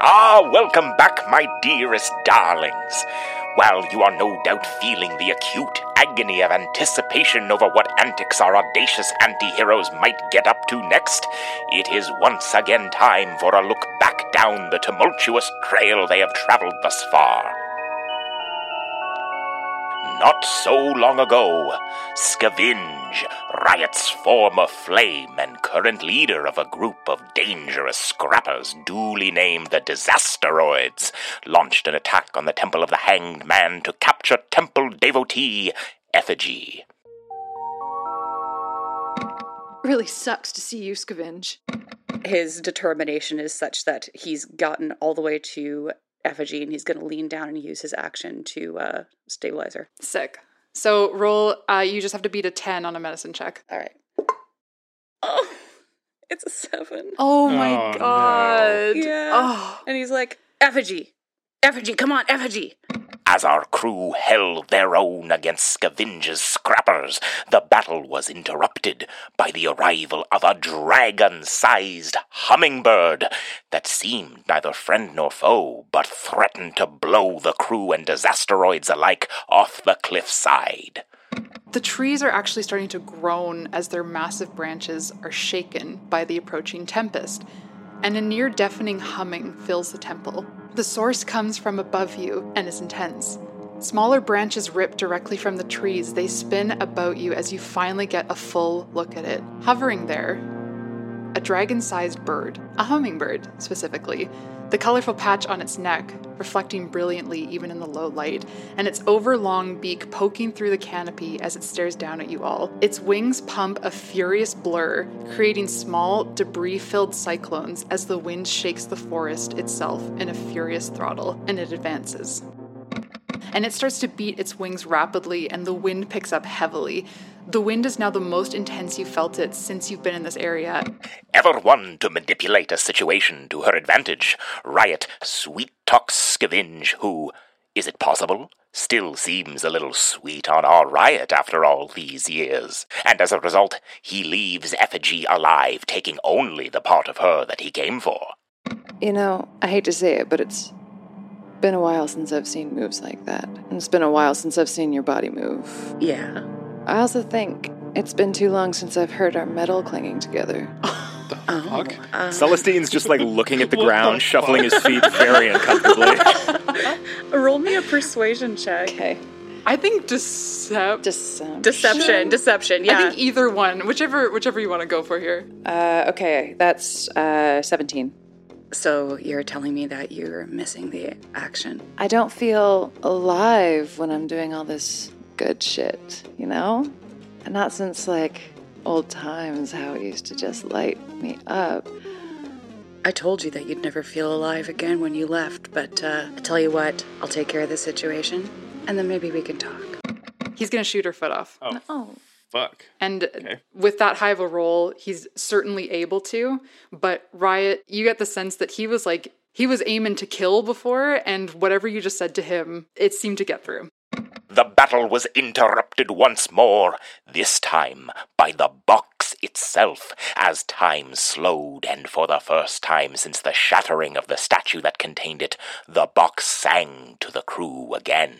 Ah, welcome back, my dearest darlings. While you are no doubt feeling the acute agony of anticipation over what antics our audacious anti heroes might get up to next, it is once again time for a look back down the tumultuous trail they have traveled thus far. Not so long ago, Scavenge, Riot's former flame and current leader of a group of dangerous scrappers duly named the Disasteroids, launched an attack on the Temple of the Hanged Man to capture temple devotee Effigy. Really sucks to see you, Scavenge. his determination is such that he's gotten all the way to effigy and he's going to lean down and use his action to uh, stabilize her. Sick. So roll. Uh, you just have to beat a ten on a medicine check. All right. Oh, it's a seven. Oh my Oh, no. god. Yeah. Oh. And he's like, effigy, effigy, come on, effigy. As our crew held their own against Scavenge's scrappers, the battle was interrupted by the arrival of a dragon sized hummingbird that seemed neither friend nor foe, but threatened to blow the crew and disasteroids alike off the cliffside. The trees are actually starting to groan as their massive branches are shaken by the approaching tempest, and a near deafening humming fills the temple. The source comes from above you and is intense. Smaller branches rip directly from the trees. They spin about you as you finally get a full look at it. Hovering there, a dragon sized bird, a hummingbird specifically, the colorful patch on its neck reflecting brilliantly even in the low light, and its overlong beak poking through the canopy as it stares down at you all. Its wings pump a furious blur, creating small, debris filled cyclones as the wind shakes the forest itself in a furious throttle, and it advances and it starts to beat its wings rapidly, and the wind picks up heavily. The wind is now the most intense you've felt it since you've been in this area. Ever one to manipulate a situation to her advantage, Riot sweet talks Scavenge, who, is it possible, still seems a little sweet on our Riot after all these years. And as a result, he leaves Effigy alive, taking only the part of her that he came for. You know, I hate to say it, but it's been a while since I've seen moves like that. And it's been a while since I've seen your body move. Yeah. I also think it's been too long since I've heard our metal clanging together. The fuck? Celestine's just like looking at the ground, shuffling his feet very uncomfortably. Roll me a persuasion check. Okay. I think decep- Deception. Deception, deception, yeah. I think either one, whichever whichever you want to go for here. Uh, okay, that's uh, 17. So you're telling me that you're missing the action. I don't feel alive when I'm doing all this good shit, you know? And not since like old times how it used to just light me up. I told you that you'd never feel alive again when you left, but uh, I tell you what, I'll take care of the situation, and then maybe we can talk. He's gonna shoot her foot off. Oh, Oh. Fuck. And Okay. with that high of a roll, he's certainly able to. But Riot, you get the sense that he was like, he was aiming to kill before, and whatever you just said to him, it seemed to get through. The battle was interrupted once more, this time by the box itself, as time slowed, and for the first time since the shattering of the statue that contained it, the box sang to the crew again.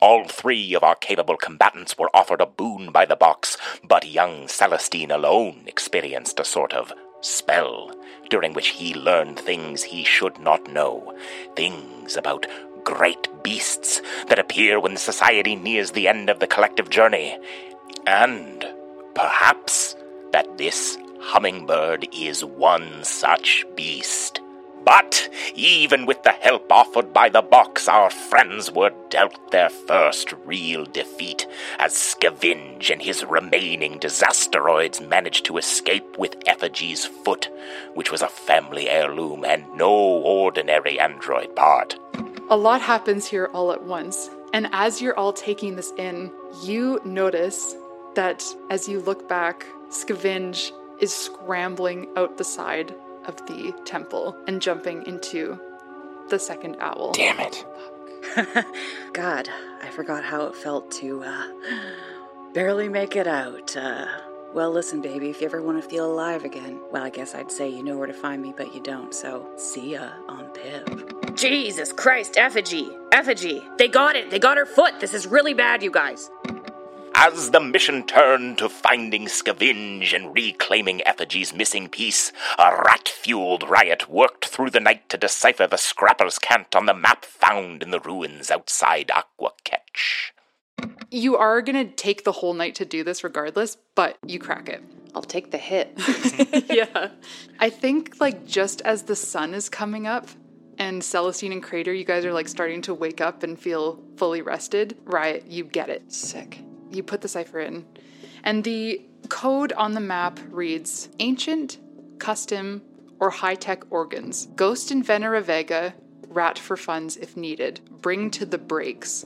All three of our capable combatants were offered a boon by the box, but young Celestine alone experienced a sort of spell, during which he learned things he should not know. Things about great beasts that appear when society nears the end of the collective journey. And perhaps that this hummingbird is one such beast. But even with the help offered by the box, our friends were dealt their first real defeat, as Scavenge and his remaining disasteroids managed to escape with Effigy's foot, which was a family heirloom and no ordinary android part. A lot happens here all at once. And as you're all taking this in, you notice that as you look back, Scavenge is scrambling out the side of the temple and jumping into the second owl. Damn it. God, I forgot how it felt to uh, barely make it out. Uh, well, listen, baby, if you ever want to feel alive again, well, I guess I'd say you know where to find me, but you don't, so see ya on Pip. Jesus Christ, Effigy! Effigy! They got it! They got her foot! This is really bad, you guys! As the mission turned to finding Scavenge and reclaiming Effigy's missing piece, a rat fueled riot worked through the night to decipher the scrapper's cant on the map found in the ruins outside Aqua Ketch. You are going to take the whole night to do this regardless, but you crack it. I'll take the hit. yeah. I think, like, just as the sun is coming up and Celestine and Crater, you guys are, like, starting to wake up and feel fully rested, Riot, you get it. Sick. You put the cipher in. And the code on the map reads Ancient, Custom, or High Tech Organs. Ghost in Venera Vega, rat for funds if needed. Bring to the breaks.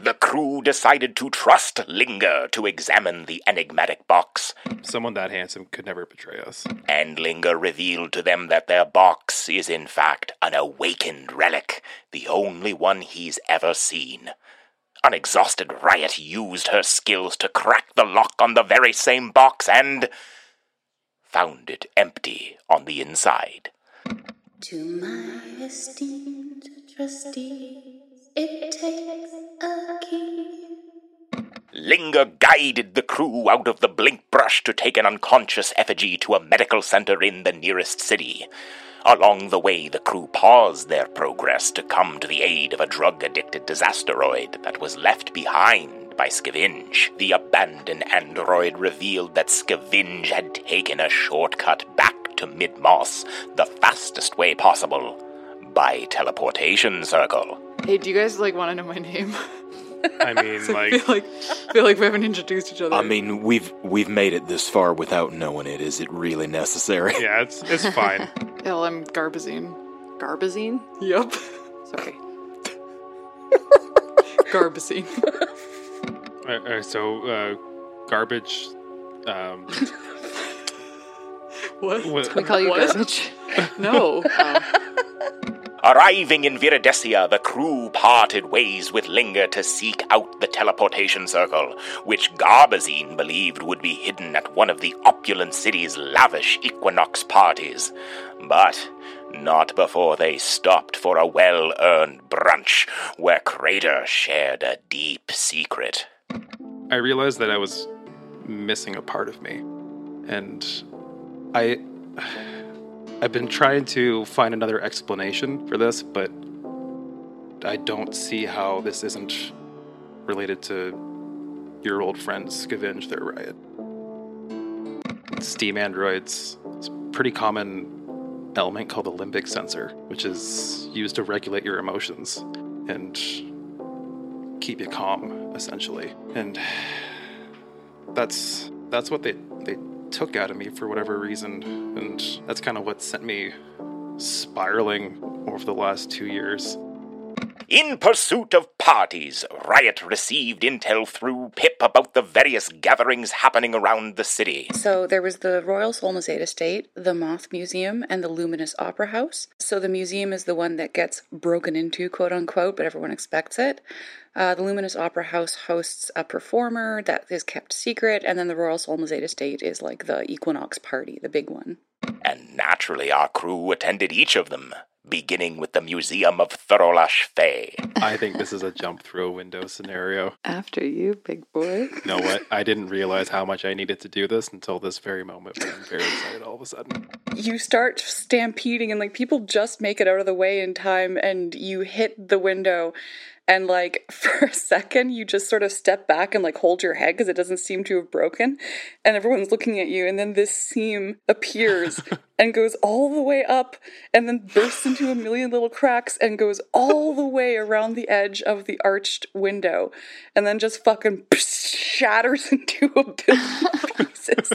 The crew decided to trust Linger to examine the enigmatic box, Someone that handsome could never betray us. and Linger revealed to them that their box is in fact an awakened relic, the only one he's ever seen. An exhausted Riot used her skills to crack the lock on the very same box and found it empty on the inside. To my esteemed trustees, it takes a key. Linger guided the crew out of the blink brush to take an unconscious effigy to a medical center in the nearest city. Along the way, the crew paused their progress to come to the aid of a drug addicted disasteroid that was left behind by Scavenge. The abandoned android revealed that Scavenge had taken a shortcut back to Mid Moss, the fastest way possible, by teleportation circle. Hey, do you guys, like, want to know my name? I mean, I like, feel like, feel like we haven't introduced each other. I mean, we've we've made it this far without knowing it. Is it really necessary? yeah, it's it's fine. Hell, I'm Garbazine. Garbazine? Yep. Sorry. Garbazine. Uh, uh, so, uh, garbage. Um, What? We call you What? garbage. No. Arriving in Viridesia, the crew parted ways with Linger to seek out the teleportation circle, which Garbazine believed would be hidden at one of the opulent city's lavish equinox parties. But not before they stopped for a well earned brunch where Crater shared a deep secret. I realized that I was missing a part of me. And I I've been trying to find another explanation for this, but I don't see how this isn't related to your old friend Scavenge their riot. Steam androids, it's a pretty common element called the limbic sensor, which is used to regulate your emotions and keep you calm, essentially. And that's that's what they took out of me for whatever reason, and that's kind of what sent me spiraling over the last two years. In pursuit of parties, Riot received intel through Pip about the various gatherings happening around the city. So there was the Royal Solmazade Estate, the Moth Museum, and the Luminous Opera House. So the museum is the one that gets broken into, quote unquote, but everyone expects it. Uh, the Luminous Opera House hosts a performer that is kept secret, and then the Royal Solmazade Estate is like the Equinox party, the big one. And naturally, our crew attended each of them, beginning with the Museum of Thorolash Fay. I think this is a jump through a window scenario. After you, big boy. You know what? I didn't realize how much I needed to do this until this very moment, but I'm very excited all of a sudden. You start stampeding, and like people just make it out of the way in time, and you hit the window. And like for a second, you just sort of step back and like hold your head because it doesn't seem to have broken. And everyone's looking at you. And then this seam appears and goes all the way up and then bursts into a million little cracks and goes all the way around the edge of the arched window. And then just fucking shatters into a billion pieces.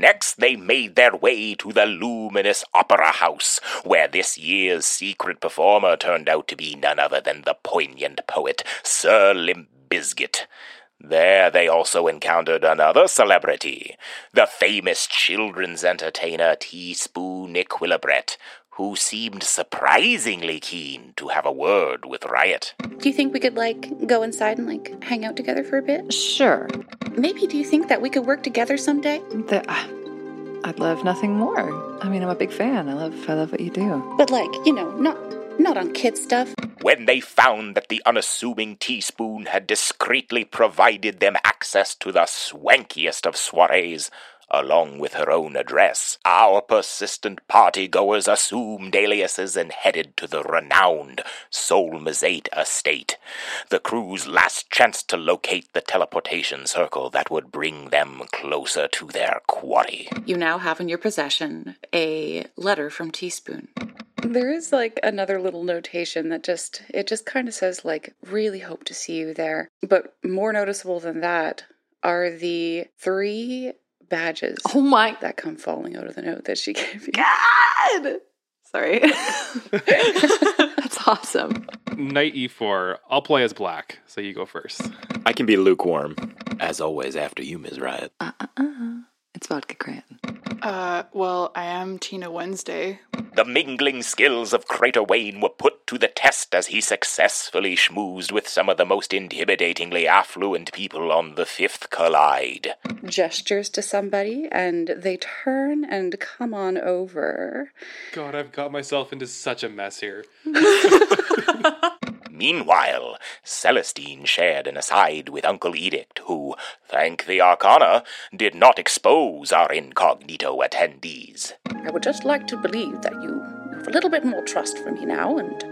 Next, they made their way to the Luminous Opera House, where this year's secret performer turned out to be none other than the poignant poet Sir Limp Bizkit. There they also encountered another celebrity, the famous children's entertainer Teaspoon Equilibret, who seemed surprisingly keen to have a word with Riot. Do you think we could like go inside and like hang out together for a bit? Sure. Maybe do you think that we could work together someday? The, uh, I'd love nothing more. I mean, I'm a big fan. I love, I love what you do. But like, you know, not not on kid stuff. When they found that the unassuming teaspoon had discreetly provided them access to the swankiest of soirees, along with her own address, our persistent partygoers assumed aliases and headed to the renowned Solmazate estate, the crew's last chance to locate the teleportation circle that would bring them closer to their quarry. You now have in your possession a letter from Teaspoon. There is like another little notation that just it just kind of says like really hope to see you there. But more noticeable than that are the three badges. Oh my that come falling out of the note that she gave you. God! Sorry. That's awesome. Knight e4. I'll play as black, so you go first. I can be lukewarm. As always, after you, Ms. Riot. Uh-uh. uh. It's vodka Cranton. Uh, well, I am Tina Wednesday. The mingling skills of Crater Wayne were put to the test as he successfully schmoozed with some of the most intimidatingly affluent people on the Fifth Collide. Gestures to somebody and they turn and come on over. God, I've got myself into such a mess here. Meanwhile, Celestine shared an aside with Uncle Edict, who, thank the Arcana, did not expose our incognito attendees. I would just like to believe that you have a little bit more trust for me now, and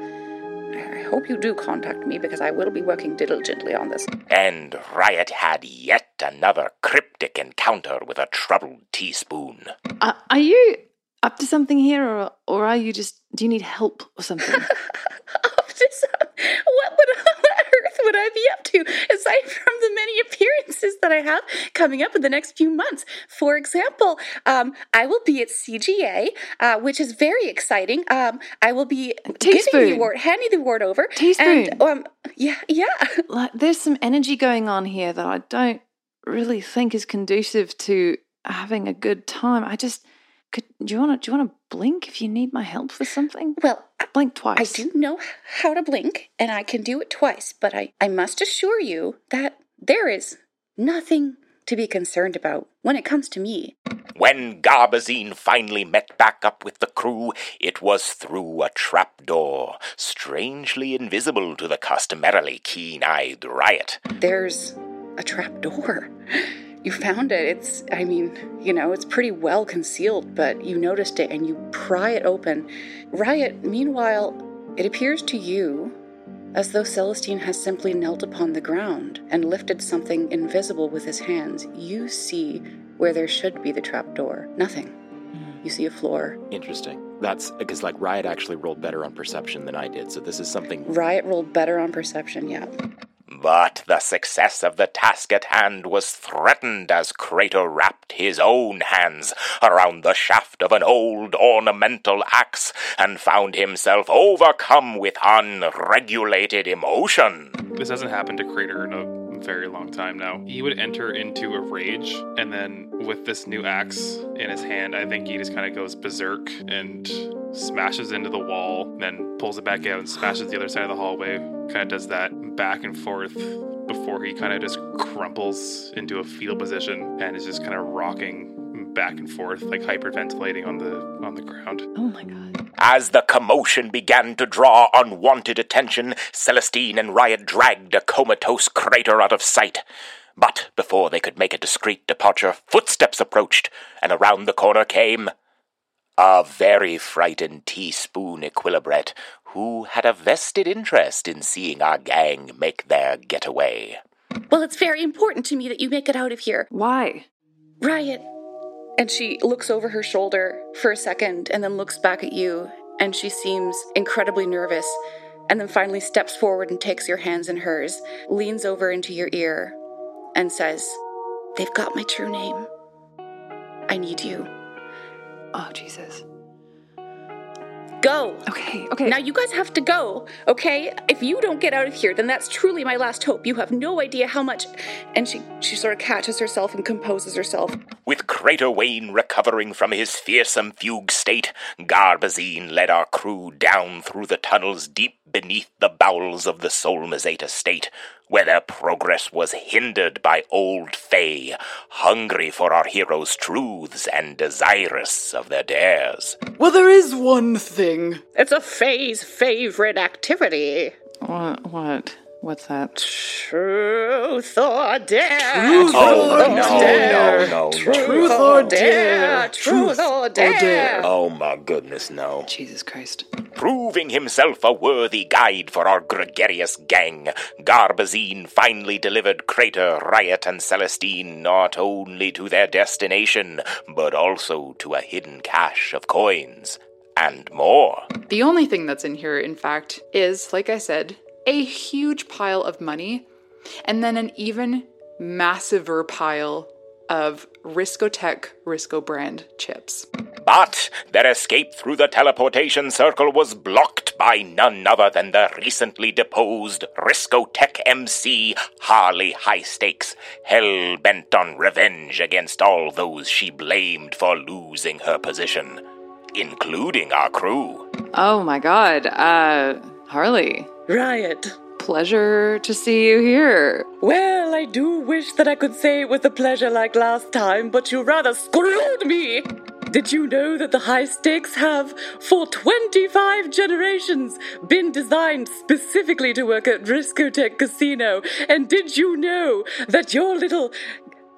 I hope you do contact me because I will be working diligently on this. And Riot had yet another cryptic encounter with a troubled teaspoon. Uh, are you up to something here, or, or are you just. Do you need help or something? Up to some- what would what earth would I be up to aside from the many appearances that I have coming up in the next few months? For example, um, I will be at CGA, uh, which is very exciting. Um, I will be giving the Teaspoon. award, handing the award over. Teaspoon. And, um, yeah, yeah. like, there's some energy going on here that I don't really think is conducive to having a good time. I just. Could do you want to do you want to blink if you need my help for something? Well, blink twice. I do know how to blink, and I can do it twice, but I, I must assure you that there is nothing to be concerned about when it comes to me. When Garbazine finally met back up with the crew, it was through a trapdoor, strangely invisible to the customarily keen eyed Riot. There's a trap door. You found it. It's, I mean, you know, it's pretty well concealed, but you noticed it and you pry it open. Riot, meanwhile, it appears to you as though Celestine has simply knelt upon the ground and lifted something invisible with his hands. You see where there should be the trap door. Nothing. Hmm. You see a floor. Interesting. That's because, like, Riot actually rolled better on perception than I did, so this is something. Riot rolled better on perception, yeah. But the success of the task at hand was threatened as Crater wrapped his own hands around the shaft of an old ornamental axe and found himself overcome with unregulated emotion. This hasn't happened to Crater in a very long time now. He would enter into a rage, and then with this new axe in his hand, I think he just kind of goes berserk and smashes into the wall, then pulls it back out and smashes the other side of the hallway. Kind of does that back and forth before he kind of just crumples into a fetal position and is just kind of rocking back and forth, like hyperventilating on the on the ground. Oh my god. As the commotion began to draw unwanted attention, Celestine and Riot dragged a comatose crater out of sight. But before they could make a discreet departure, footsteps approached, and around the corner came a very frightened teaspoon equilibret who had a vested interest in seeing our gang make their getaway. Well, it's very important to me that you make it out of here. Why? Riot. And she looks over her shoulder for a second and then looks back at you, and she seems incredibly nervous, and then finally steps forward and takes your hands in hers, leans over into your ear, and says, They've got my true name. I need you. Oh Jesus. Go. Okay, okay. Now you guys have to go, okay? If you don't get out of here, then that's truly my last hope. You have no idea how much. And she she sort of catches herself and composes herself. With Crater Wayne recovering from his fearsome fugue state, Garbazine led our crew down through the tunnels deep beneath the bowels of the Solmazate estate, where their progress was hindered by old Fae, hungry for our heroes' truths and desirous of their dares. Well, there is one thing. It's a Fae's favorite activity. What? What? What's that? Truth or dare. Truth Oh, or no, dare. no, no, Truth, Truth or or dare. dare. Truth Truth or or dare. dare. Oh my goodness, no. Jesus Christ. Proving himself a worthy guide for our gregarious gang, Garbazine finally delivered Crater, Riot, and Celestine not only to their destination, but also to a hidden cache of coins and more. The only thing that's in here, in fact, is, like I said, a huge pile of money and then an even massiver pile of Riscotech Risco brand chips. But their escape through the teleportation circle was blocked by none other than the recently deposed Riscotech MC Harley High Stakes, hell bent on revenge against all those she blamed for losing her position, including our crew. Oh my god. Uh Harley. Riot. Pleasure to see you here. Well, I do wish that I could say it with a pleasure like last time, but you rather screwed me. Did you know that the high stakes have, for 25 generations, been designed specifically to work at Riscotech Casino? And did you know that your little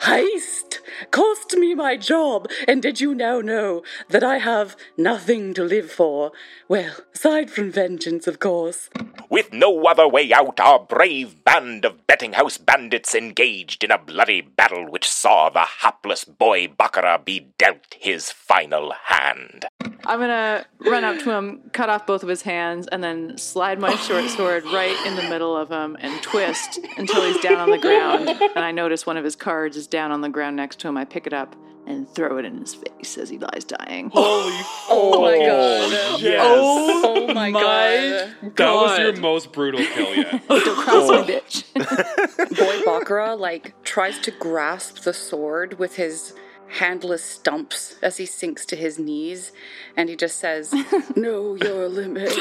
heist cost me my job? And did you now know that I have nothing to live for? Well, aside from vengeance, of course. With no other way out, our brave band of betting house bandits engaged in a bloody battle which saw the hapless boy Baccarat be dealt his final hand. I'm gonna run up to him, cut off both of his hands, and then slide my short sword right in the middle of him and twist until he's down on the ground. And I notice one of his cards is down on the ground next to him. I pick it up and throw it in his face as he lies dying. Holy Oh my god. Yes. Oh, oh my god. That was your most brutal kill yet. Don't cross my bitch. Boy Baccarat like tries to grasp the sword with his handless stumps as he sinks to his knees and he just says, Know your limit.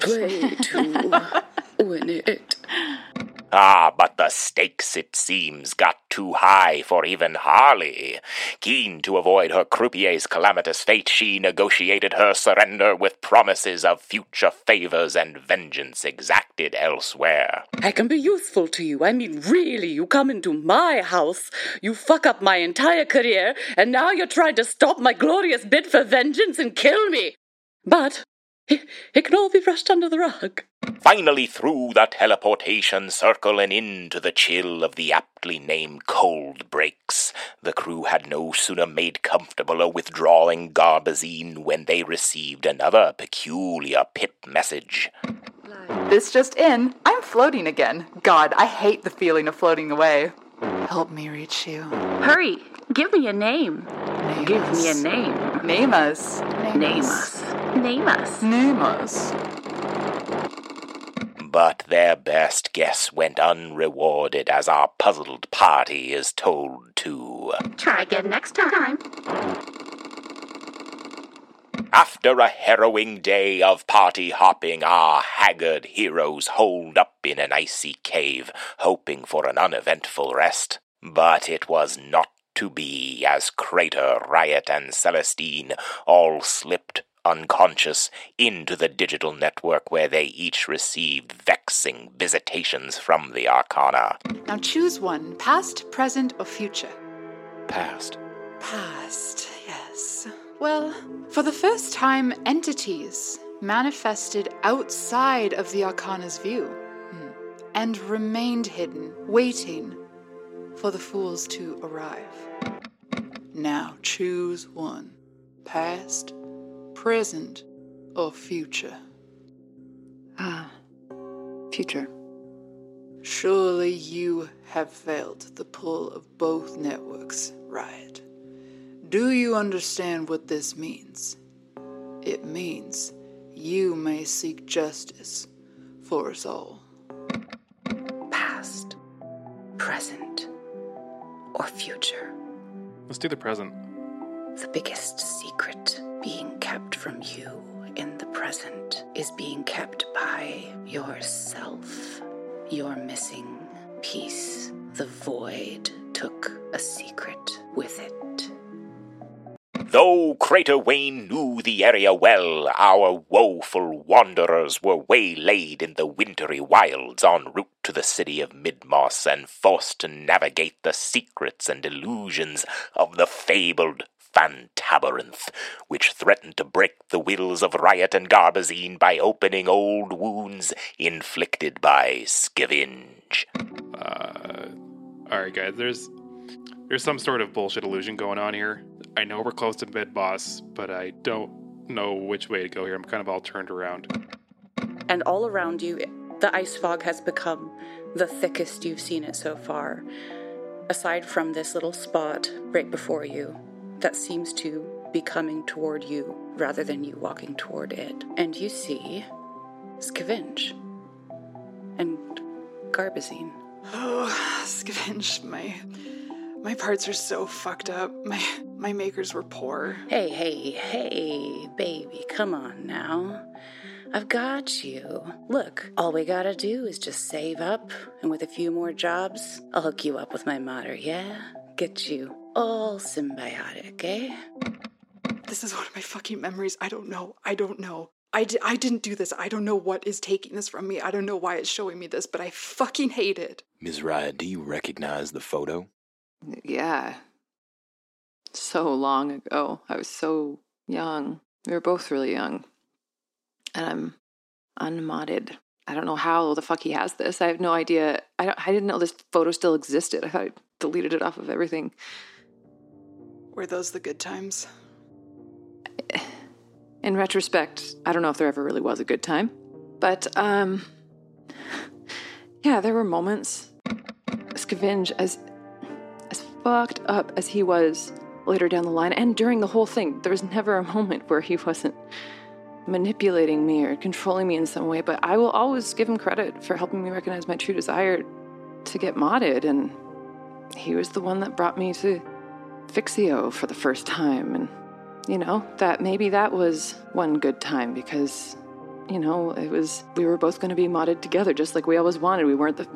Play to win it. Ah, but the stakes, it seems, got too high for even Harley. Keen to avoid her croupier's calamitous fate, she negotiated her surrender with promises of future favors and vengeance exacted elsewhere. I can be useful to you. I mean, really, you come into my house, you fuck up my entire career, and now you're trying to stop my glorious bid for vengeance and kill me. But it, it can all be brushed under the rug. Finally through the teleportation circle and into the chill of the aptly named cold breaks, the crew had no sooner made comfortable a withdrawing Garbazine when they received another peculiar pip message. This just in. I'm floating again. God, I hate the feeling of floating away. Help me reach you. Hurry, give me a name. Give me a name. Name us. Name us. Name us. Name us. But their best guess went unrewarded as our puzzled party is told to. Try again next time. After a harrowing day of party hopping, our haggard heroes holed up in an icy cave, hoping for an uneventful rest. But it was not to be, as Crater, Riot, and Celestine all slipped unconscious into the digital network where they each received vexing visitations from the Arcana. Now choose one past, present, or future. Past. Past, yes. Well, for the first time, entities manifested outside of the Arcana's view hmm, and remained hidden, waiting for the fools to arrive. Now choose one past, present, or future. Ah, future. Surely you have felt the pull of both networks, right? Do you understand what this means? It means you may seek justice for us all. Past, present, or future. Let's do the present. The biggest secret being kept from you in the present is being kept by yourself. Your missing piece. The void took a secret with it. Though Crater Wayne knew the area well, our woeful wanderers were waylaid in the wintry wilds en route to the city of Midmoss and forced to navigate the secrets and illusions of the fabled Fantabarinth, which threatened to break the wills of Riot and Garbazine by opening old wounds inflicted by Scavenge. Uh, all right, guys. There's there's some sort of bullshit illusion going on here. I know we're close to mid boss, but I don't know which way to go here. I'm kind of all turned around. And all around you, the ice fog has become the thickest you've seen it so far. Aside from this little spot right before you that seems to be coming toward you rather than you walking toward it. And you see Scavenge and Garbazine. Oh, Scavenge, my my parts are so fucked up. My my makers were poor. Hey, hey, hey, baby, come on now. I've got you. Look, all we gotta do is just save up, and with a few more jobs, I'll hook you up with my mater, yeah? Get you all symbiotic, eh? This is one of my fucking memories. I don't know. I don't know. I, di- I didn't do this. I don't know what is taking this from me. I don't know why it's showing me this, but I fucking hate it. Ms. Riot, do you recognize the photo? Yeah. So long ago. I was so young. We were both really young. And I'm unmodded. I don't know how the fuck he has this. I have no idea. I, don't, I didn't know this photo still existed. I thought I deleted it off of everything. Were those the good times? In retrospect, I don't know if there ever really was a good time. But, um, yeah, there were moments. Scavenge, as, as fucked up as he was later down the line and during the whole thing, there was never a moment where he wasn't manipulating me or controlling me in some way. But I will always give him credit for helping me recognize my true desire to get modded. And he was the one that brought me to Fixio for the first time. And, you know, that maybe that was one good time because, you know, it was, we were both going to be modded together just like we always wanted. We weren't the,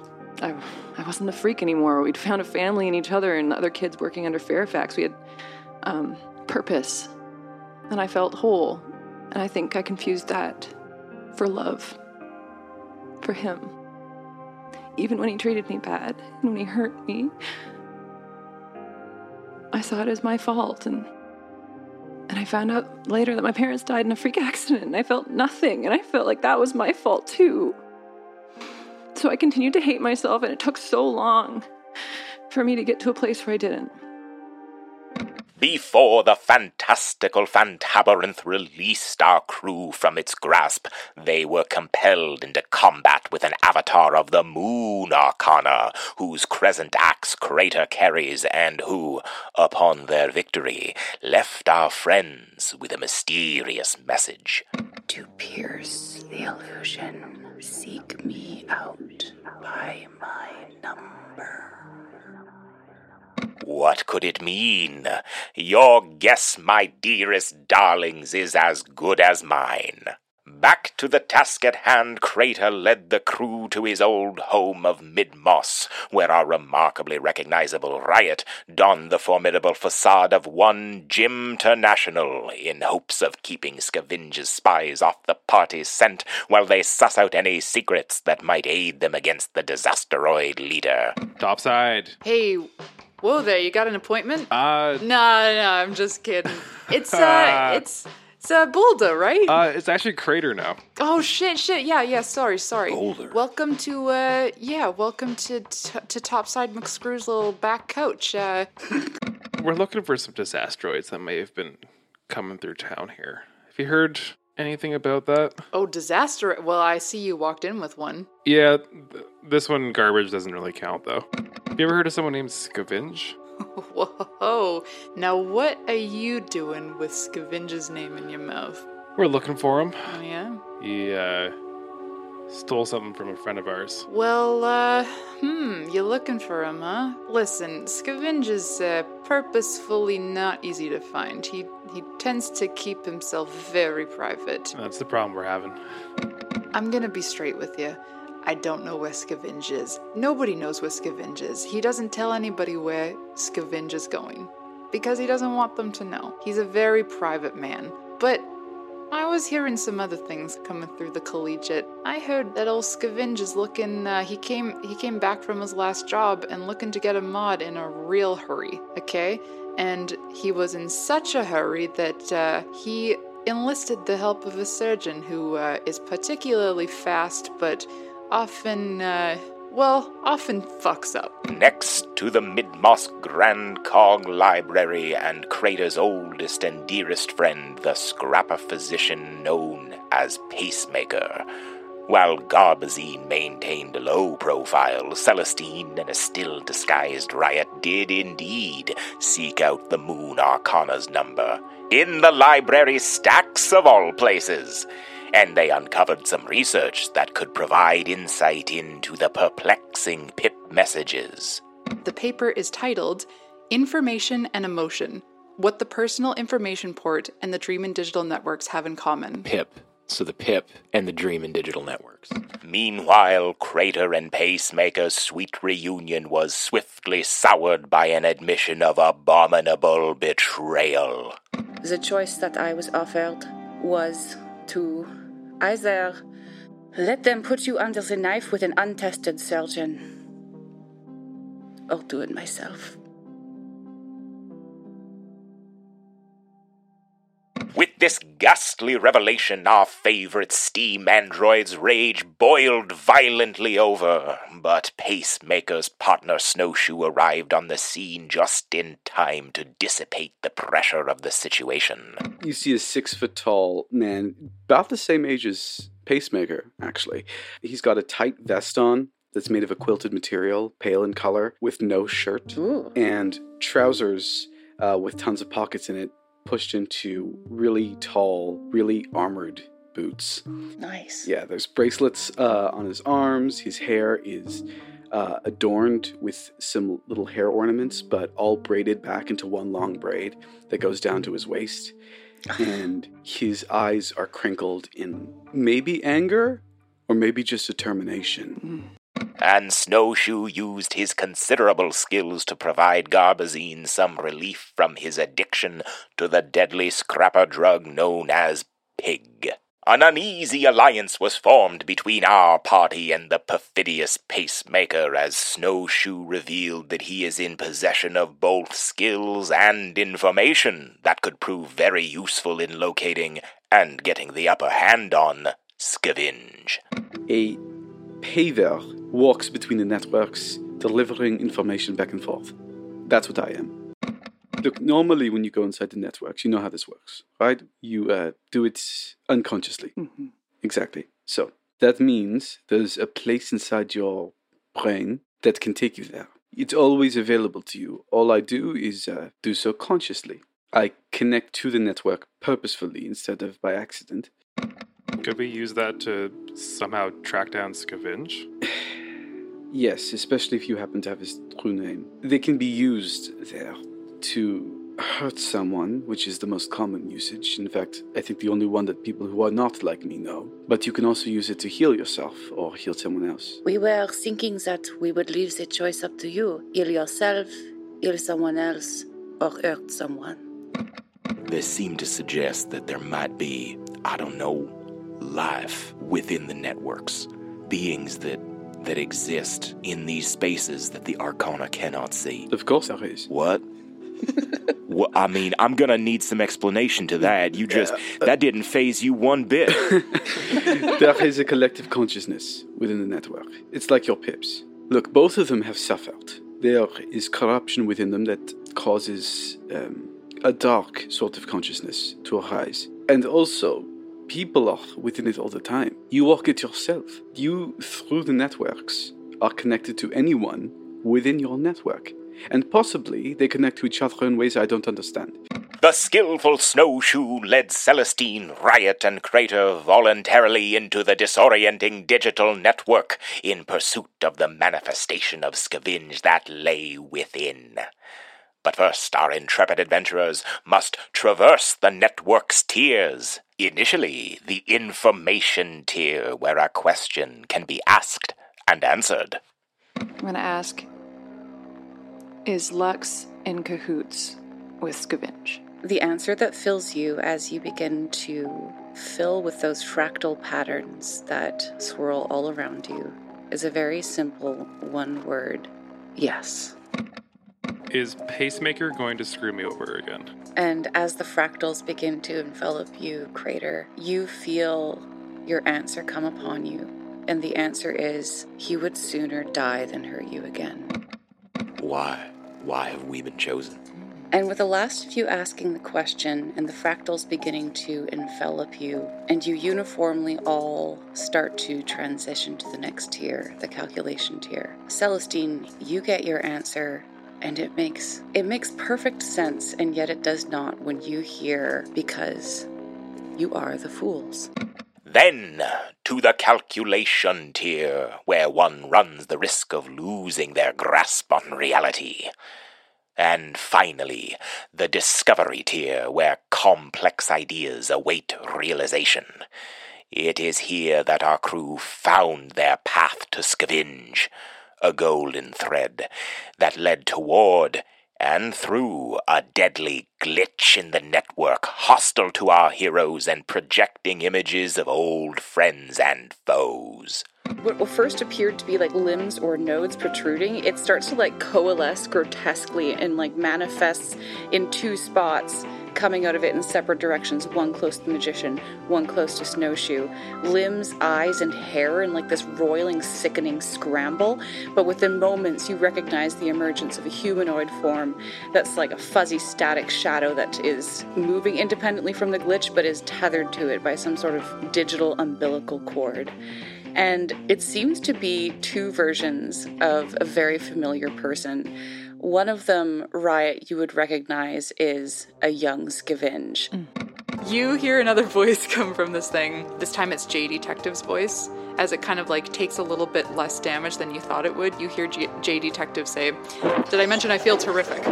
I, I wasn't the freak anymore. We'd found a family in each other and other kids working under Fairfax. We had um, purpose. And I felt whole. And I think I confused that for love. For him. Even when he treated me bad and when he hurt me, I saw it as my fault. And, and I found out later that my parents died in a freak accident and I felt nothing. And I felt like that was my fault too. So I continued to hate myself, and it took so long for me to get to a place where I didn't. Before the fantastical Fantabarinth released our crew from its grasp, they were compelled into combat with an avatar of the Moon Arcana, whose crescent axe Crater carries, and who, upon their victory, left our friends with a mysterious message. To pierce the illusion, seek me out by my number. What could it mean? Your guess, my dearest darlings, is as good as mine. Back to the task at hand, Crater led the crew to his old home of Mid Moss, where our remarkably recognizable riot donned the formidable facade of one Jim International in hopes of keeping Scavenger's spies off the party's scent while they suss out any secrets that might aid them against the disasteroid leader. Topside. Hey, whoa there, you got an appointment? Uh, No, no, I'm just kidding. It's uh, it's it's uh, Boulder, right? uh, it's actually Crater now. oh shit, shit, yeah, yeah. Sorry, sorry. Boulder. Welcome to uh, yeah, welcome to t- to Topside McScrew's little back coach. Uh, We're looking for some disasteroids that may have been coming through town here. Have you heard anything about that? oh, disaster. Well, I see you walked in with one. Yeah, th- this one garbage doesn't really count though. Have you ever heard of someone named Scavenge? Whoa! Now what are you doing with Scavenger's name in your mouth? We're looking for him. Oh yeah. He uh, stole something from a friend of ours. Well, uh, hmm, you're looking for him, huh? Listen, Scavenger's uh, purposefully not easy to find. He he tends to keep himself very private. That's the problem we're having. I'm gonna be straight with you. I don't know where Scavenge is. Nobody knows where Scavenge is. He doesn't tell anybody where Scavenge is going because he doesn't want them to know. He's a very private man. But I was hearing some other things coming through the collegiate. I heard that old Scavenge is looking. Uh, he came. He came back from his last job and looking to get a mod in a real hurry. Okay, and he was in such a hurry that uh, he enlisted the help of a surgeon who uh, is particularly fast, but often, uh, well, often fucks up. Next to the Midmoss Grand Cog Library and Crater's oldest and dearest friend, the scrapper physician known as Pacemaker. While Garbazine maintained a low profile, Celestine and a still disguised Riot did indeed seek out the Moon Arcana's number. In the library stacks of all places and they uncovered some research that could provide insight into the perplexing PIP messages. The paper is titled Information and Emotion What the Personal Information Port and the Dream and Digital Networks Have in Common. PIP. So the PIP and the Dream and Digital Networks. Meanwhile, Crater and Pacemaker's sweet reunion was swiftly soured by an admission of abominable betrayal. The choice that I was offered was to either let them put you under the knife with an untested surgeon or do it myself. This ghastly revelation, our favorite steam android's rage boiled violently over, but Pacemaker's partner Snowshoe arrived on the scene just in time to dissipate the pressure of the situation. You see a six foot tall man, about the same age as Pacemaker, actually. He's got a tight vest on that's made of a quilted material, pale in color, with no shirt, and trousers uh, with tons of pockets in it, pushed into really tall, really armored boots. Nice. Yeah, there's bracelets uh, on his arms. His hair is uh, adorned with some little hair ornaments, but all braided back into one long braid that goes down to his waist. and his eyes are crinkled in maybe anger or maybe just determination. And Snowshoe used his considerable skills to provide Garbazine some relief from his addiction to the deadly scrapper drug known as pig. An uneasy alliance was formed between our party and the perfidious pacemaker as Snowshoe revealed that he is in possession of both skills and information that could prove very useful in locating and getting the upper hand on Scavenge. A paver walks between the networks, delivering information back and forth. That's what I am. Look, normally when you go inside the networks, you know how this works, right? You uh, do it unconsciously. Exactly. So that means there's a place inside your brain that can take you there. It's always available to you. All I do is uh, do so consciously. I connect to the network purposefully instead of by accident. Could we use that to somehow track down Scavenge? Yes, especially if you happen to have his true name. They can be used there to hurt someone, which is the most common usage. In fact, I think the only one that people who are not like me know. But you can also use it to heal yourself or heal someone else. We were thinking that we would leave the choice up to you. Heal yourself, heal someone else, or hurt someone. This seemed to suggest that there might be, I don't know, life within the networks, beings that that exist in these spaces that the Arcana cannot see. Of course there is. What? well, I mean, I'm gonna need some explanation to that. You just that didn't phase you one bit. there is a collective consciousness within the network. It's like your pips. Look, both of them have suffered. There is corruption within them that causes um, a dark sort of consciousness to arise. And also, people are within it all the time. You walk it yourself. You, through the networks, are connected to anyone within your network. And possibly they connect to each other in ways I don't understand. The skillful snowshoe led Celestine, Riot, and Crater voluntarily into the disorienting digital network in pursuit of the manifestation of scavenge that lay within. But first, our intrepid adventurers must traverse the network's tiers. Initially, the information tier, where a question can be asked and answered. I'm going to ask Is Lux in cahoots with Scavenge? The answer that fills you as you begin to fill with those fractal patterns that swirl all around you is a very simple one word yes. Is Pacemaker going to screw me over again? And as the fractals begin to envelop you, Crater, you feel your answer come upon you. And the answer is he would sooner die than hurt you again. Why? Why have we been chosen? And with the last of you asking the question and the fractals beginning to envelop you, and you uniformly all start to transition to the next tier, the calculation tier. Celestine, you get your answer and it makes it makes perfect sense and yet it does not when you hear because you are the fools. Then to the calculation tier, where one runs the risk of losing their grasp on reality. And finally, the discovery tier, where complex ideas await realization. It is here that our crew found their path to scavenge, a golden thread that led toward and through a deadly glitch in the network hostile to our heroes and projecting images of old friends and foes. What first appeared to be like limbs or nodes protruding, it starts to like coalesce grotesquely and like manifests in two spots coming out of it in separate directions one close to the magician, one close to Snowshoe. Limbs, eyes, and hair in like this roiling, sickening scramble. But within moments, you recognize the emergence of a humanoid form that's like a fuzzy, static shadow that is moving independently from the glitch but is tethered to it by some sort of digital umbilical cord. And it seems to be two versions of a very familiar person. One of them, Riot, you would recognize is a young Scavenge. Mm. You hear another voice come from this thing. This time it's J Detective's voice. As it kind of like takes a little bit less damage than you thought it would, you hear J, J Detective say, Did I mention I feel terrific?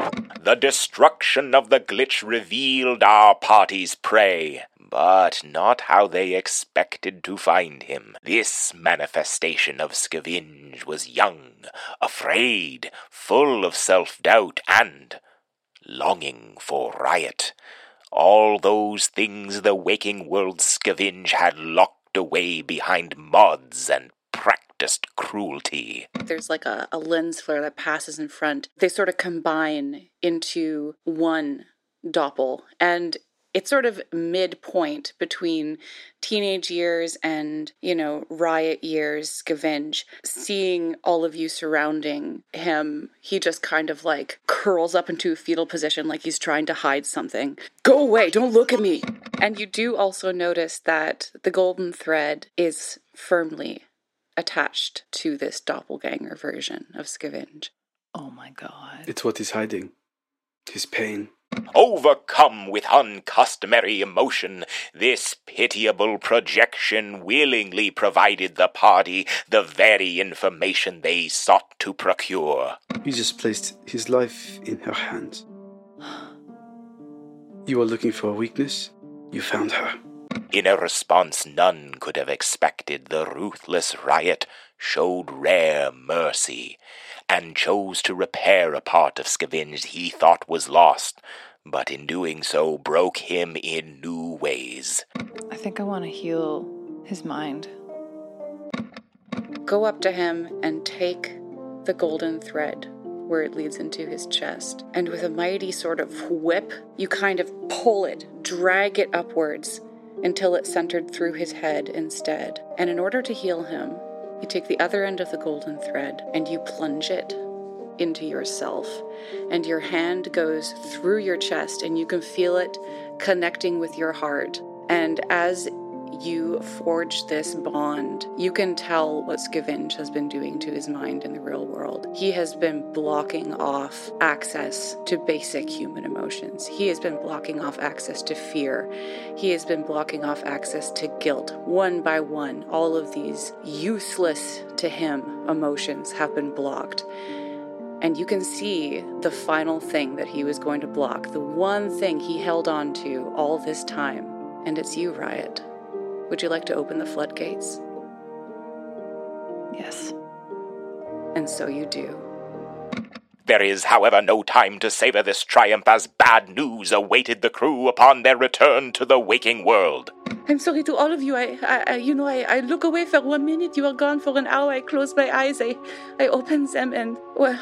The destruction of the glitch revealed our party's prey, but not how they expected to find him. This manifestation of Scavenge was young, afraid, full of self doubt, and longing for riot. All those things the waking world Scavenge had locked away behind mods and practiced cruelty. There's like a, a lens flare that passes in front. They sort of combine into one doppel. And it's sort of midpoint between teenage years and, you know, riot years, scavenge. Seeing all of you surrounding him, he just kind of like curls up into a fetal position like he's trying to hide something. Go away, don't look at me. And you do also notice that the golden thread is firmly attached to this doppelganger version of scavenge. Oh my god. It's what he's hiding. His pain. Overcome with uncustomary emotion, this pitiable projection willingly provided the party the very information they sought to procure. He just placed his life in her hands. You were looking for a weakness? You found her. In a response none could have expected, the ruthless riot showed rare mercy, and chose to repair a part of Scavenge he thought was lost, but in doing so broke him in new ways. I think I want to heal his mind. Go up to him and take the golden thread where it leads into his chest. And with a mighty sort of whip, you kind of pull it, drag it upwards until it centered through his head instead. And in order to heal him, you take the other end of the golden thread and you plunge it into yourself. And your hand goes through your chest and you can feel it connecting with your heart. And as you forge this bond, you can tell what Scavenge has been doing to his mind in the real world. He has been blocking off access to basic human emotions. He has been blocking off access to fear. He has been blocking off access to guilt. One by one, all of these useless to him emotions have been blocked. And you can see the final thing that he was going to block, the one thing he held on to all this time. And it's you, Riot. Would you like to open the floodgates? Yes. And so you do. There is, however, no time to savor this triumph as bad news awaited the crew upon their return to the waking world. I'm sorry to all of you. I, I, I you know, I, I look away for one minute. You are gone for an hour. I close my eyes. I, I open them, and well,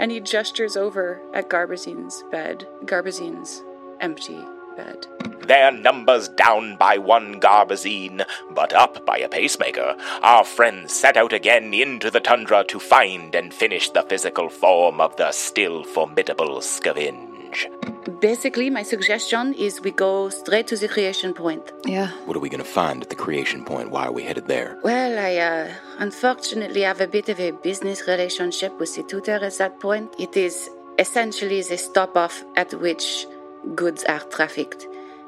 and he gestures over at Garbazine's bed. Garbazine's empty bed. Their numbers down by one Garbazine, but up by a pacemaker, our friends set out again into the tundra to find and finish the physical form of the still formidable Scavenge. Basically, my suggestion is we go straight to the creation point. Yeah. What are we going to find at the creation point? Why are we headed there? Well, I uh, unfortunately have a bit of a business relationship with the tutor at that point. It is essentially the stop off at which goods are trafficked.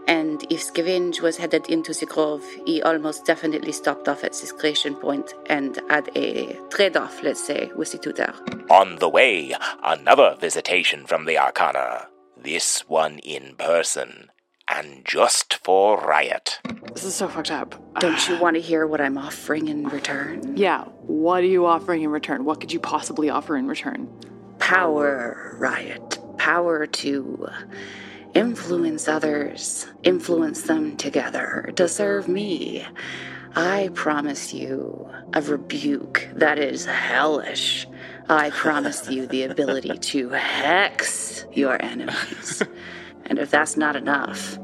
And if Scavenge was headed into the grove, he almost definitely stopped off at this creation point and had a trade off, let's say, with the tutor. On the way, another visitation from the Arcana. This one in person. And just for Riot. This is so fucked up. Don't you want to hear what I'm offering in return? Yeah. What are you offering in return? What could you possibly offer in return? Power, Riot. Power to influence others, influence them together to serve me. I promise you a rebuke that is hellish. I promise you the ability to hex your enemies. and if that's not enough,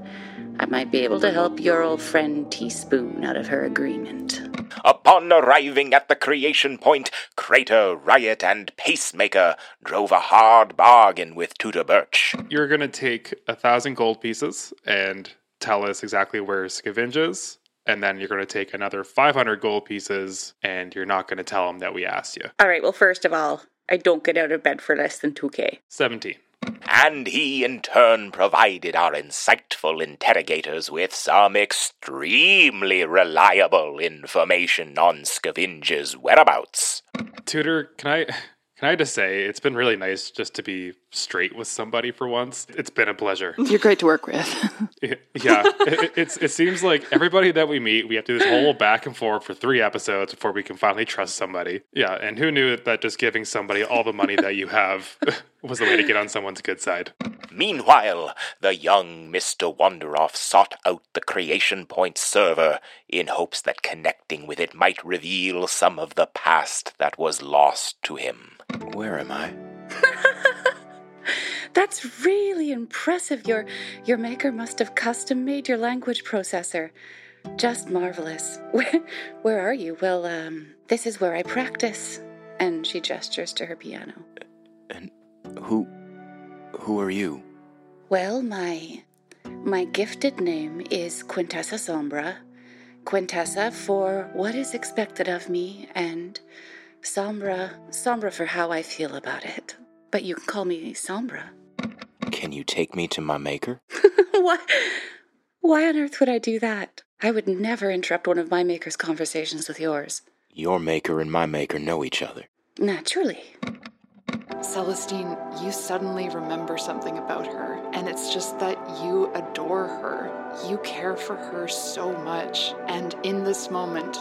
I might be able to help your old friend Teaspoon out of her agreement. Upon arriving at the creation point, Crater, Riot, and Pacemaker drove a hard bargain with Tutor Birch. You're going to take a thousand gold pieces and tell us exactly where Scavenge is. And then you're going to take another 500 gold pieces and you're not going to tell them that we asked you. All right, well, first of all, I don't get out of bed for less than 2K. 17. And he in turn provided our insightful interrogators with some extremely reliable information on Scavenge's whereabouts. Tutor, can I can I just say it's been really nice just to be straight with somebody for once. It's been a pleasure. You're great to work with. yeah, it, it's it seems like everybody that we meet, we have to do this whole back and forth for three episodes before we can finally trust somebody. Yeah, and who knew that just giving somebody all the money that you have was the way to get on someone's good side? Meanwhile, the young Mr. Wanderoff sought out the Creation Point server in hopes that connecting with it might reveal some of the past that was lost to him. Where am I? That's really impressive. Your your maker must have custom made your language processor. Just marvelous. Where where are you? Well, um, this is where I practice. And she gestures to her piano. And who who are you? Well, my my gifted name is Quintessa Sombra. Quintessa for what is expected of me, and Sombra Sombra for how I feel about it. But you can call me Sombra. Can you take me to my maker? Why why on earth would I do that? I would never interrupt one of my maker's conversations with yours. Your maker and my maker know each other. Naturally. Celestine, you suddenly remember something about her, and it's just that you adore her. You care for her so much, and in this moment,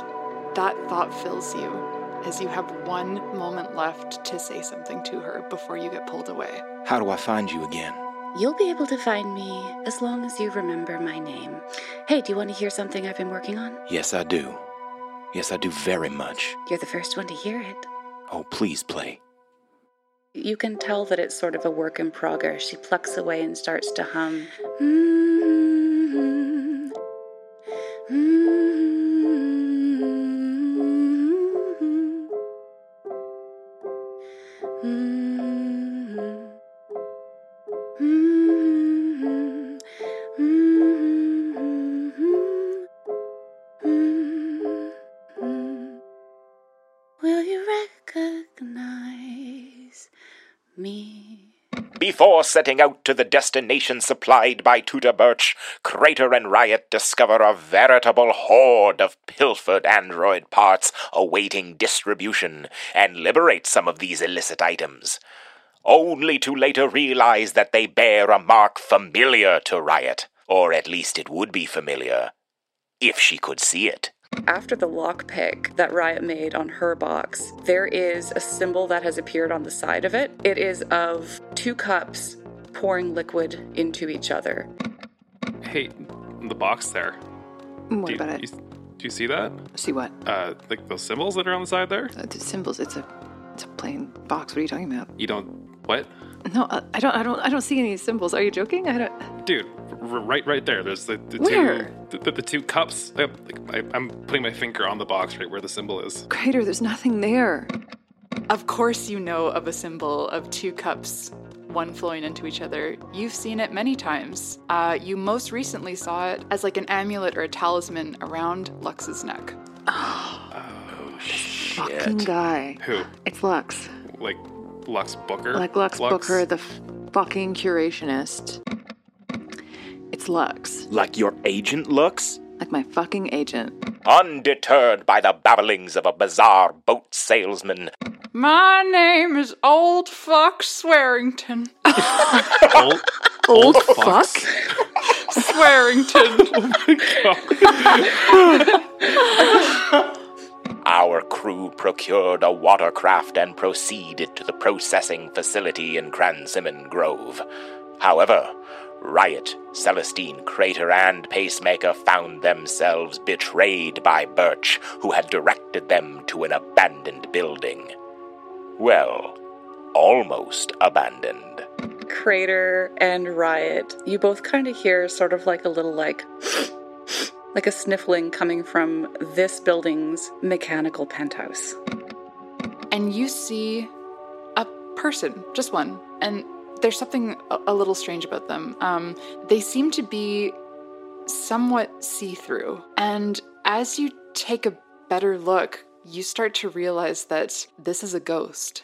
that thought fills you as you have one moment left to say something to her before you get pulled away. How do I find you again? You'll be able to find me as long as you remember my name. Hey, do you want to hear something I've been working on? Yes, I do. Yes, I do very much. You're the first one to hear it. Oh, please play. You can tell that it's sort of a work in progress. She plucks away and starts to hum. Mm-hmm. Mm-hmm. Before setting out to the destination supplied by Tutor Birch, Crater and Riot discover a veritable horde of pilfered android parts awaiting distribution and liberate some of these illicit items, only to later realize that they bear a mark familiar to Riot, or at least it would be familiar if she could see it. After the lockpick that Riot made on her box, there is a symbol that has appeared on the side of it. It is of two cups pouring liquid into each other. Hey, the box there. What do you, about it? you- do you see that? See what? Uh, like those symbols that are on the side there? Uh, the symbols. It's a, it's a plain box. What are you talking about? You don't what? No, uh, I don't. I don't. I don't see any symbols. Are you joking? I don't. Dude, r- right, right there. There's the, the Where? two, the, the, two cups. Like, I, I'm putting my finger on the box right where the symbol is. Crater, there's nothing there. Of course, you know of a symbol of two cups, one flowing into each other. You've seen it many times. Uh, you most recently saw it as like an amulet or a talisman around Lux's neck. Oh shit! Fucking guy. Who? It's Lux. Like Lux Booker? Like Lux, Booker, the f- fucking curationist. It's Lux. Like your agent Lux? Like my fucking agent. Undeterred by the babblings of a bizarre boat salesman, My name is Old Fox Swearington. Old, Old fuck? Swearington. Oh our crew procured a watercraft and proceeded to the processing facility in Cransimon Grove. However, Riot, Celestine, Crater, and Pacemaker found themselves betrayed by Birch, who had directed them to an abandoned building. Well, almost abandoned. Crater and Riot, you both kind of hear sort of like a little like like a sniffling coming from this building's mechanical penthouse. and you see a person, just one, and there's something a, little strange about them. Um, they seem to be somewhat see through, and as you take a better look, you start to realize that this is a ghost.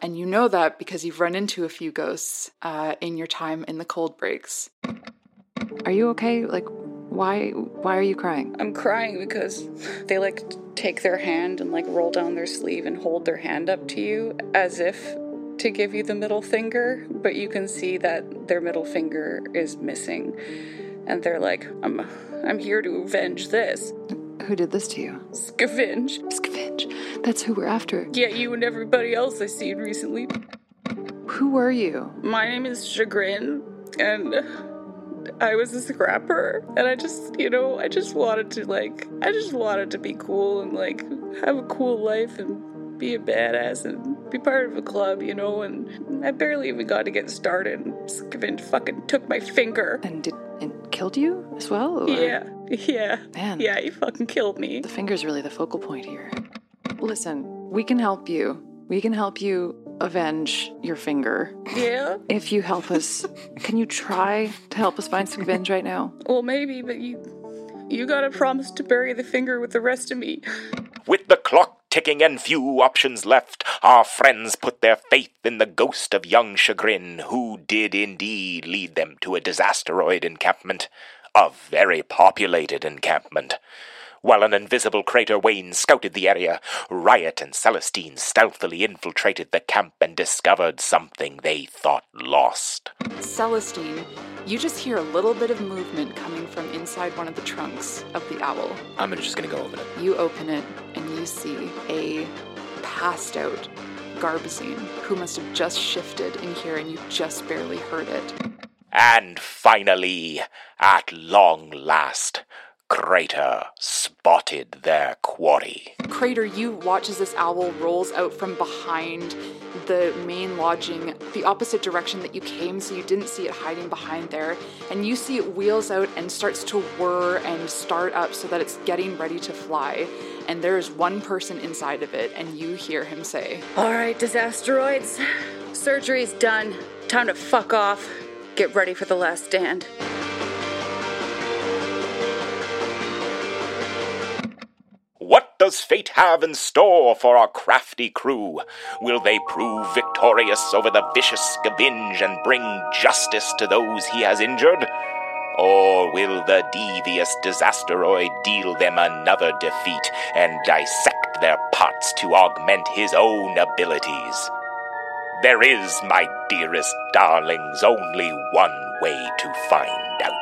And you know that because you've run into a few ghosts uh, in your time in the cold breaks. Are you okay? Like, why? Why are you crying? I'm crying because they like take their hand and like roll down their sleeve and hold their hand up to you as if to give you the middle finger, but you can see that their middle finger is missing. And they're like, I'm I'm here to avenge this. Who did this to you? Scavenge. Scavenge. That's who we're after. Yeah, you and everybody else I seen recently. Who were you? My name is Chagrin, and I was a scrapper. And I just, you know, I just wanted to, like, I just wanted to be cool and, like, have a cool life and be a badass and be part of a club, you know. And I barely even got to get started. And Scavenge fucking took my finger. And did and killed you as well? Or? Yeah, yeah. Man. Yeah, he fucking killed me. The finger's really the focal point here. Listen, we can help you. We can help you avenge your finger. Yeah? If you help us, can you try to help us find Scavenge right now? Well, maybe, but you. You gotta promise to bury the finger with the rest of me. With the clock ticking and few options left, our friends put their faith in the ghost of young Chagrin, who did indeed lead them to a disasteroid encampment. A very populated encampment. While an invisible crater Wayne scouted the area, Riot and Celestine stealthily infiltrated the camp and discovered something they thought lost. Celestine, you just hear a little bit of movement coming from inside one of the trunks of the owl. I'm just gonna go open it. You open it and you see a passed out Garbazine who must have just shifted in here and you just barely heard it. And finally, at long last, Crater spotted their quarry. Crater, you watch as this owl rolls out from behind the main lodging, the opposite direction that you came, so you didn't see it hiding behind there. And you see it wheels out and starts to whir and start up so that it's getting ready to fly. And there's one person inside of it, and you hear him say, All right, disasteroids. Surgery's done. Time to fuck off. Get ready for the last stand. Fate have in store for our crafty crew? Will they prove victorious over the vicious Scavenge and bring justice to those he has injured? Or will the devious disasteroid deal them another defeat and dissect their parts to augment his own abilities? There is, my dearest darlings, only one way to find out.